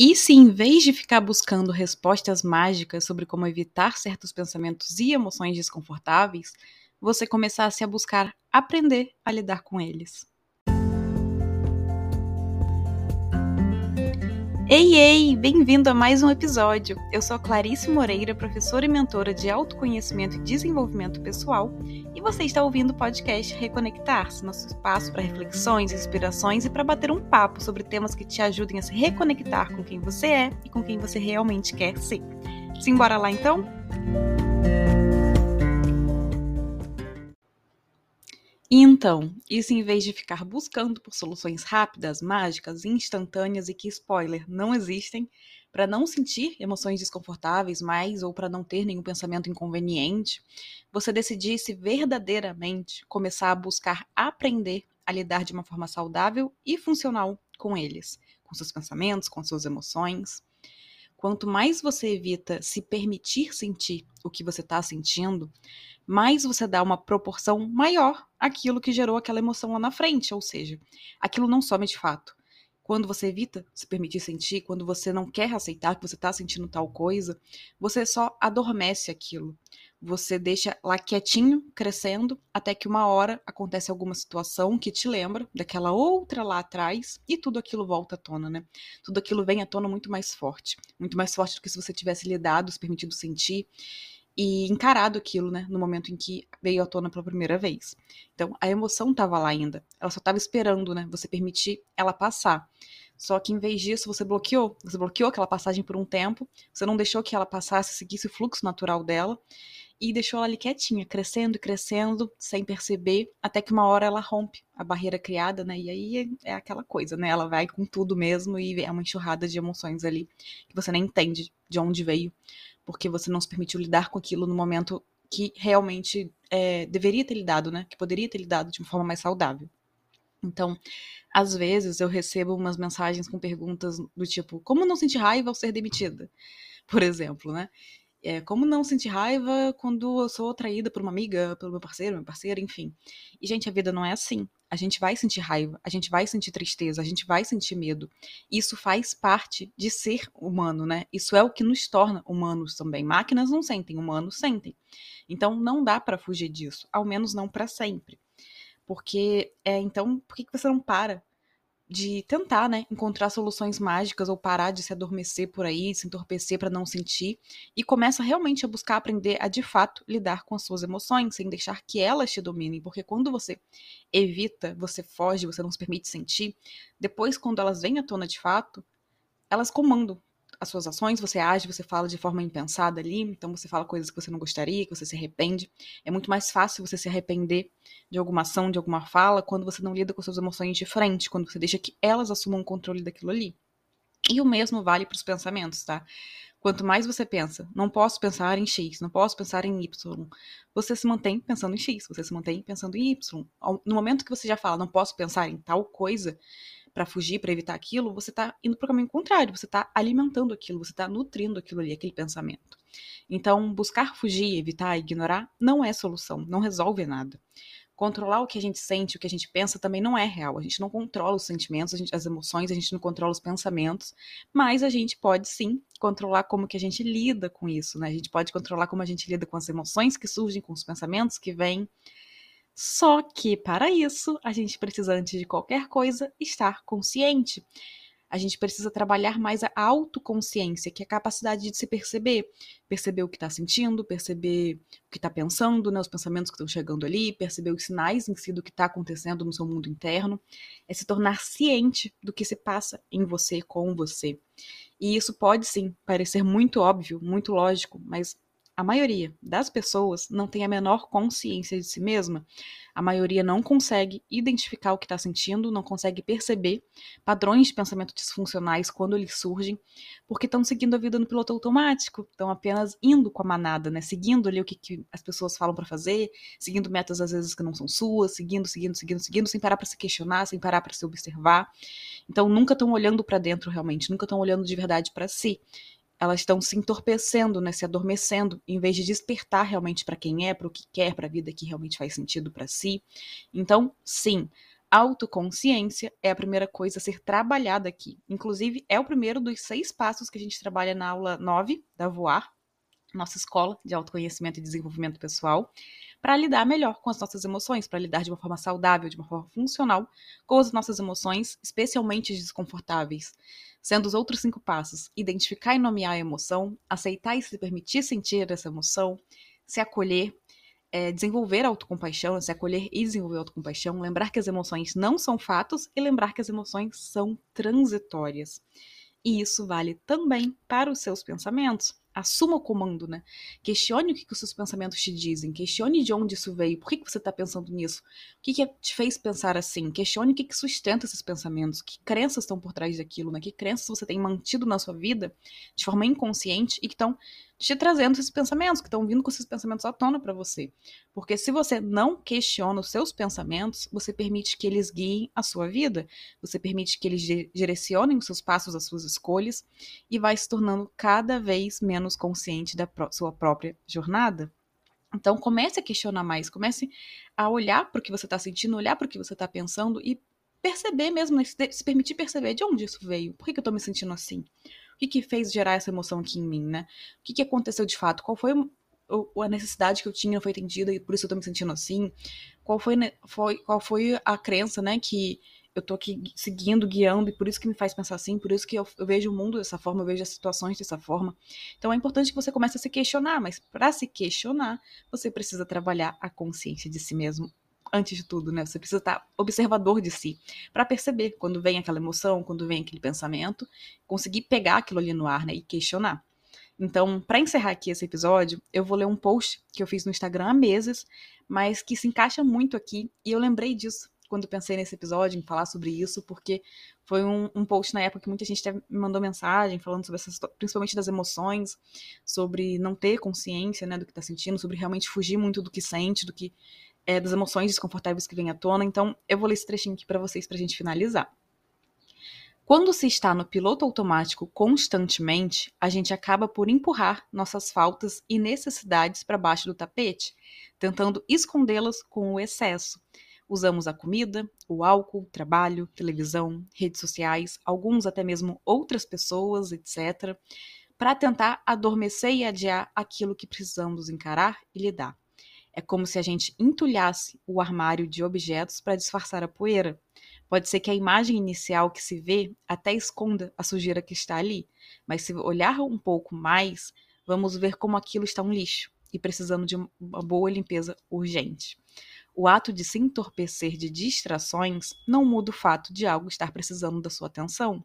E se em vez de ficar buscando respostas mágicas sobre como evitar certos pensamentos e emoções desconfortáveis, você começasse a buscar aprender a lidar com eles? Ei, ei! Bem-vindo a mais um episódio. Eu sou Clarice Moreira, professora e mentora de autoconhecimento e desenvolvimento pessoal, e você está ouvindo o podcast Reconectar-se, nosso espaço para reflexões, inspirações e para bater um papo sobre temas que te ajudem a se reconectar com quem você é e com quem você realmente quer ser. Simbora lá então? Então, isso em vez de ficar buscando por soluções rápidas, mágicas, instantâneas e que, spoiler, não existem, para não sentir emoções desconfortáveis mais ou para não ter nenhum pensamento inconveniente, você decidisse verdadeiramente começar a buscar aprender a lidar de uma forma saudável e funcional com eles, com seus pensamentos, com suas emoções. Quanto mais você evita se permitir sentir o que você está sentindo, mais você dá uma proporção maior àquilo que gerou aquela emoção lá na frente. Ou seja, aquilo não some de fato. Quando você evita se permitir sentir, quando você não quer aceitar que você está sentindo tal coisa, você só adormece aquilo. Você deixa lá quietinho, crescendo, até que uma hora acontece alguma situação que te lembra daquela outra lá atrás e tudo aquilo volta à tona, né? Tudo aquilo vem à tona muito mais forte. Muito mais forte do que se você tivesse lidado, se permitido sentir e encarado aquilo, né, no momento em que veio à tona pela primeira vez. Então, a emoção estava lá ainda, ela só estava esperando, né, você permitir ela passar. Só que em vez disso, você bloqueou, você bloqueou aquela passagem por um tempo, você não deixou que ela passasse, seguisse o fluxo natural dela, e deixou ela ali quietinha, crescendo e crescendo, sem perceber, até que uma hora ela rompe a barreira criada, né? E aí é aquela coisa, né? Ela vai com tudo mesmo e é uma enxurrada de emoções ali que você nem entende de onde veio, porque você não se permitiu lidar com aquilo no momento que realmente é, deveria ter lidado, né? Que poderia ter lidado de uma forma mais saudável. Então, às vezes eu recebo umas mensagens com perguntas do tipo: como não sentir raiva ao ser demitida? Por exemplo, né? É, como não sentir raiva quando eu sou traída por uma amiga, pelo meu parceiro, minha parceira, enfim. E, gente, a vida não é assim. A gente vai sentir raiva, a gente vai sentir tristeza, a gente vai sentir medo. Isso faz parte de ser humano, né? Isso é o que nos torna humanos também. Máquinas não sentem, humanos sentem. Então, não dá para fugir disso, ao menos não para sempre. Porque, é, então, por que você não para de tentar, né, encontrar soluções mágicas ou parar de se adormecer por aí, se entorpecer para não sentir e começa realmente a buscar aprender a de fato lidar com as suas emoções, sem deixar que elas te dominem, porque quando você evita, você foge, você não se permite sentir, depois quando elas vêm à tona de fato, elas comandam as suas ações, você age, você fala de forma impensada ali, então você fala coisas que você não gostaria, que você se arrepende. É muito mais fácil você se arrepender de alguma ação, de alguma fala, quando você não lida com suas emoções de frente, quando você deixa que elas assumam o controle daquilo ali. E o mesmo vale para os pensamentos, tá? Quanto mais você pensa, não posso pensar em X, não posso pensar em Y, você se mantém pensando em X, você se mantém pensando em Y. No momento que você já fala, não posso pensar em tal coisa, para fugir, para evitar aquilo, você está indo para o caminho contrário, você está alimentando aquilo, você está nutrindo aquilo ali, aquele pensamento. Então, buscar fugir, evitar, ignorar não é solução, não resolve nada. Controlar o que a gente sente, o que a gente pensa também não é real. A gente não controla os sentimentos, gente, as emoções, a gente não controla os pensamentos, mas a gente pode sim controlar como que a gente lida com isso, né? A gente pode controlar como a gente lida com as emoções que surgem, com os pensamentos que vêm, só que, para isso, a gente precisa, antes de qualquer coisa, estar consciente. A gente precisa trabalhar mais a autoconsciência, que é a capacidade de se perceber. Perceber o que está sentindo, perceber o que está pensando, né, os pensamentos que estão chegando ali, perceber os sinais em si do que está acontecendo no seu mundo interno. É se tornar ciente do que se passa em você, com você. E isso pode sim parecer muito óbvio, muito lógico, mas a maioria das pessoas não tem a menor consciência de si mesma. A maioria não consegue identificar o que está sentindo, não consegue perceber padrões de pensamento disfuncionais quando eles surgem, porque estão seguindo a vida no piloto automático, estão apenas indo com a manada, né? Seguindo ali o que, que as pessoas falam para fazer, seguindo metas às vezes que não são suas, seguindo, seguindo, seguindo, seguindo, sem parar para se questionar, sem parar para se observar. Então nunca estão olhando para dentro realmente, nunca estão olhando de verdade para si elas estão se entorpecendo, né, se adormecendo, em vez de despertar realmente para quem é, para o que quer, para a vida que realmente faz sentido para si. Então, sim, autoconsciência é a primeira coisa a ser trabalhada aqui. Inclusive, é o primeiro dos seis passos que a gente trabalha na aula 9 da Voar, nossa escola de autoconhecimento e desenvolvimento pessoal, para lidar melhor com as nossas emoções, para lidar de uma forma saudável, de uma forma funcional com as nossas emoções, especialmente desconfortáveis. Sendo os outros cinco passos: identificar e nomear a emoção, aceitar e se permitir sentir essa emoção, se acolher, é, desenvolver autocompaixão, se acolher e desenvolver autocompaixão, lembrar que as emoções não são fatos e lembrar que as emoções são transitórias. E isso vale também para os seus pensamentos assuma o comando, né? Questione o que, que os seus pensamentos te dizem, questione de onde isso veio, por que, que você está pensando nisso, o que, que te fez pensar assim, questione o que, que sustenta esses pensamentos, que crenças estão por trás daquilo, né? Que crenças você tem mantido na sua vida de forma inconsciente e que estão te trazendo esses pensamentos, que estão vindo com esses pensamentos à tona para você. Porque se você não questiona os seus pensamentos, você permite que eles guiem a sua vida, você permite que eles direcionem os seus passos, as suas escolhas, e vai se tornando cada vez menos consciente da sua própria jornada. Então comece a questionar mais, comece a olhar para o que você está sentindo, olhar para o que você está pensando e perceber mesmo, né, se permitir perceber de onde isso veio, por que, que eu estou me sentindo assim que, que fez gerar essa emoção aqui em mim, né? O que, que aconteceu de fato? Qual foi a necessidade que eu tinha foi atendida e por isso eu tô me sentindo assim? Qual foi, foi, qual foi a crença, né, que eu tô aqui seguindo, guiando, e por isso que me faz pensar assim, por isso que eu, eu, vejo o mundo dessa forma, eu vejo as situações dessa forma. Então é importante que você comece a se questionar, mas para se questionar, você precisa trabalhar a consciência de si mesmo antes de tudo, né? Você precisa estar observador de si para perceber quando vem aquela emoção, quando vem aquele pensamento, conseguir pegar aquilo ali no ar, né, e questionar. Então, para encerrar aqui esse episódio, eu vou ler um post que eu fiz no Instagram há meses, mas que se encaixa muito aqui, e eu lembrei disso quando pensei nesse episódio, em falar sobre isso, porque foi um, um post na época que muita gente me mandou mensagem falando sobre essas, principalmente das emoções, sobre não ter consciência, né, do que tá sentindo, sobre realmente fugir muito do que sente, do que é, das emoções desconfortáveis que vêm à tona. Então, eu vou ler esse trechinho aqui para vocês para a gente finalizar. Quando se está no piloto automático constantemente, a gente acaba por empurrar nossas faltas e necessidades para baixo do tapete, tentando escondê-las com o excesso. Usamos a comida, o álcool, trabalho, televisão, redes sociais, alguns até mesmo outras pessoas, etc., para tentar adormecer e adiar aquilo que precisamos encarar e lidar. É como se a gente entulhasse o armário de objetos para disfarçar a poeira. Pode ser que a imagem inicial que se vê até esconda a sujeira que está ali, mas se olhar um pouco mais, vamos ver como aquilo está um lixo e precisando de uma boa limpeza urgente. O ato de se entorpecer de distrações não muda o fato de algo estar precisando da sua atenção.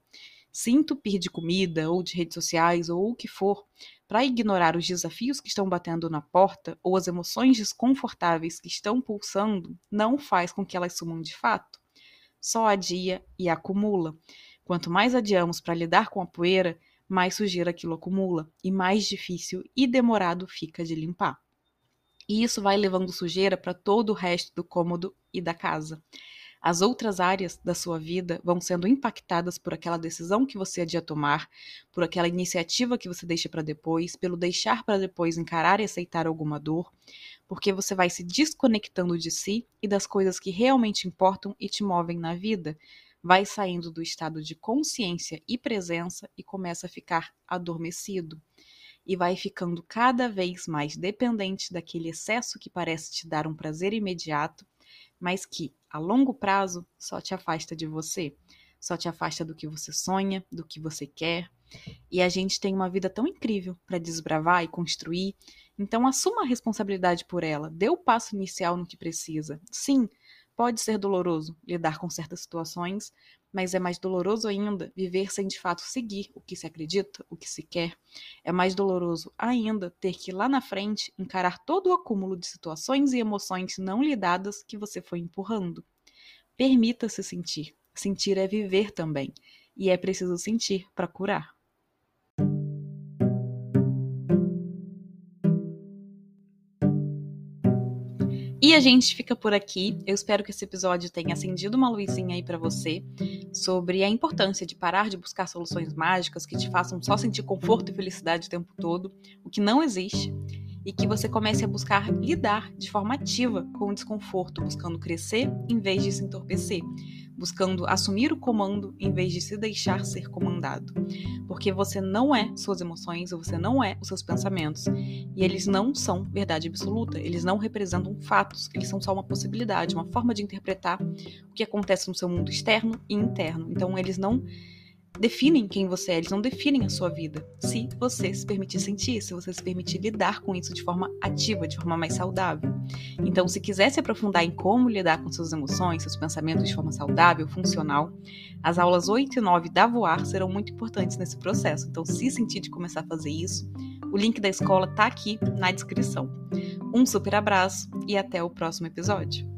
Se entupir de comida ou de redes sociais ou o que for, para ignorar os desafios que estão batendo na porta ou as emoções desconfortáveis que estão pulsando, não faz com que elas sumam de fato. Só adia e acumula. Quanto mais adiamos para lidar com a poeira, mais sujeira aquilo acumula e mais difícil e demorado fica de limpar. E isso vai levando sujeira para todo o resto do cômodo e da casa. As outras áreas da sua vida vão sendo impactadas por aquela decisão que você adia tomar, por aquela iniciativa que você deixa para depois, pelo deixar para depois encarar e aceitar alguma dor, porque você vai se desconectando de si e das coisas que realmente importam e te movem na vida. Vai saindo do estado de consciência e presença e começa a ficar adormecido e vai ficando cada vez mais dependente daquele excesso que parece te dar um prazer imediato, mas que, a longo prazo só te afasta de você, só te afasta do que você sonha, do que você quer. E a gente tem uma vida tão incrível para desbravar e construir. Então assuma a responsabilidade por ela, dê o passo inicial no que precisa. Sim, pode ser doloroso lidar com certas situações, mas é mais doloroso ainda viver sem de fato seguir o que se acredita, o que se quer. É mais doloroso ainda ter que lá na frente encarar todo o acúmulo de situações e emoções não lidadas que você foi empurrando. Permita-se sentir. Sentir é viver também, e é preciso sentir para curar. A gente fica por aqui. Eu espero que esse episódio tenha acendido uma luzinha aí para você sobre a importância de parar de buscar soluções mágicas que te façam só sentir conforto e felicidade o tempo todo, o que não existe. E que você comece a buscar lidar de forma ativa com o desconforto, buscando crescer em vez de se entorpecer, buscando assumir o comando em vez de se deixar ser comandado. Porque você não é suas emoções, você não é os seus pensamentos, e eles não são verdade absoluta, eles não representam fatos, eles são só uma possibilidade, uma forma de interpretar o que acontece no seu mundo externo e interno. Então eles não definem quem você é, eles não definem a sua vida. Se você se permitir sentir, se você se permitir lidar com isso de forma ativa, de forma mais saudável. Então, se quiser se aprofundar em como lidar com suas emoções, seus pensamentos de forma saudável, funcional, as aulas 8 e 9 da Voar serão muito importantes nesse processo. Então, se sentir de começar a fazer isso, o link da escola está aqui na descrição. Um super abraço e até o próximo episódio.